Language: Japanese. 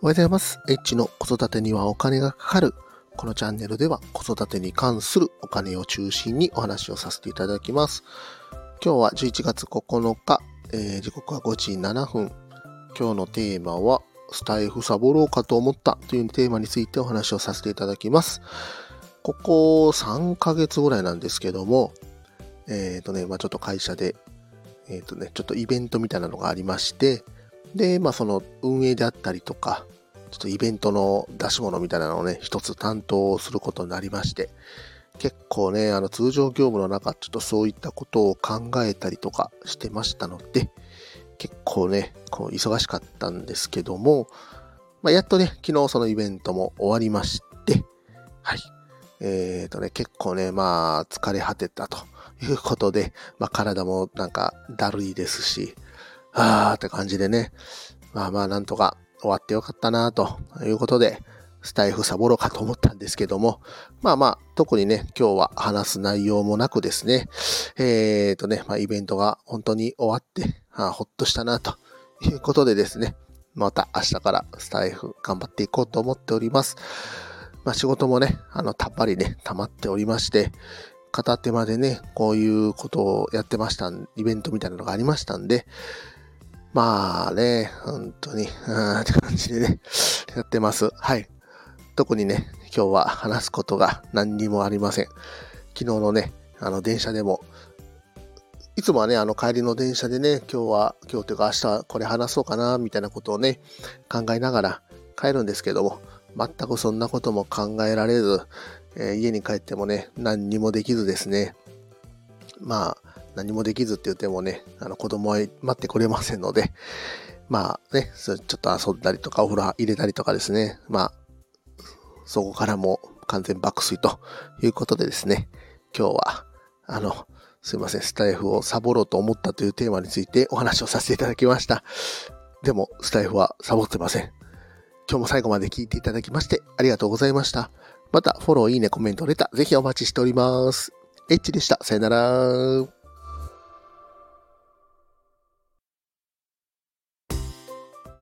おはようございます。エッチの子育てにはお金がかかる。このチャンネルでは子育てに関するお金を中心にお話をさせていただきます。今日は11月9日、えー時刻は5時7分。今日のテーマは、スタイフサボろうかと思ったというテーマについてお話をさせていただきます。ここ3ヶ月ぐらいなんですけども、えっ、とね、まあちょっと会社で、えっ、とね、ちょっとイベントみたいなのがありまして、で、まあその運営であったりとか、ちょっとイベントの出し物みたいなのをね、一つ担当することになりまして、結構ね、あの通常業務の中、ちょっとそういったことを考えたりとかしてましたので、結構ね、こう忙しかったんですけども、まあ、やっとね、昨日そのイベントも終わりまして、はい。えっ、とね、結構ね、まあ、疲れ果てたということで、まあ、体もなんかだるいですし、あーって感じでね、まあまあ、なんとか終わってよかったなということで、スタイフサボろうかと思ったんですけども、まあまあ、特にね、今日は話す内容もなくですね、えっ、とね、まあイベントが本当に終わって、あほっとしたなということでですね、また明日からスタイフ頑張っていこうと思っております。まあ仕事もね、あの、たっぱりね、溜まっておりまして、片手間でね、こういうことをやってました、イベントみたいなのがありましたんで、まあね、本当に、うーんって感じでね、やってます。はい。特にね、今日は話すことが何にもありません。昨日のね、あの電車でも、いつもはね、あの帰りの電車でね、今日は、今日というか明日これ話そうかな、みたいなことをね、考えながら帰るんですけども、全くそんなことも考えられず、えー家に帰ってもね、何にもできずですね、まあ、何もできずって言ってもね、あの子供は待ってくれませんので、まあね、ちょっと遊んだりとか、お風呂入れたりとかですね、まあ、そこからも完全爆睡ということでですね、今日は、あの、すいません、スタイフをサボろうと思ったというテーマについてお話をさせていただきました。でも、スタイフはサボってません。今日も最後まで聞いていただきましてありがとうございました。また、フォロー、いいね、コメント、レター、ぜひお待ちしております。エッチでした。さよなら。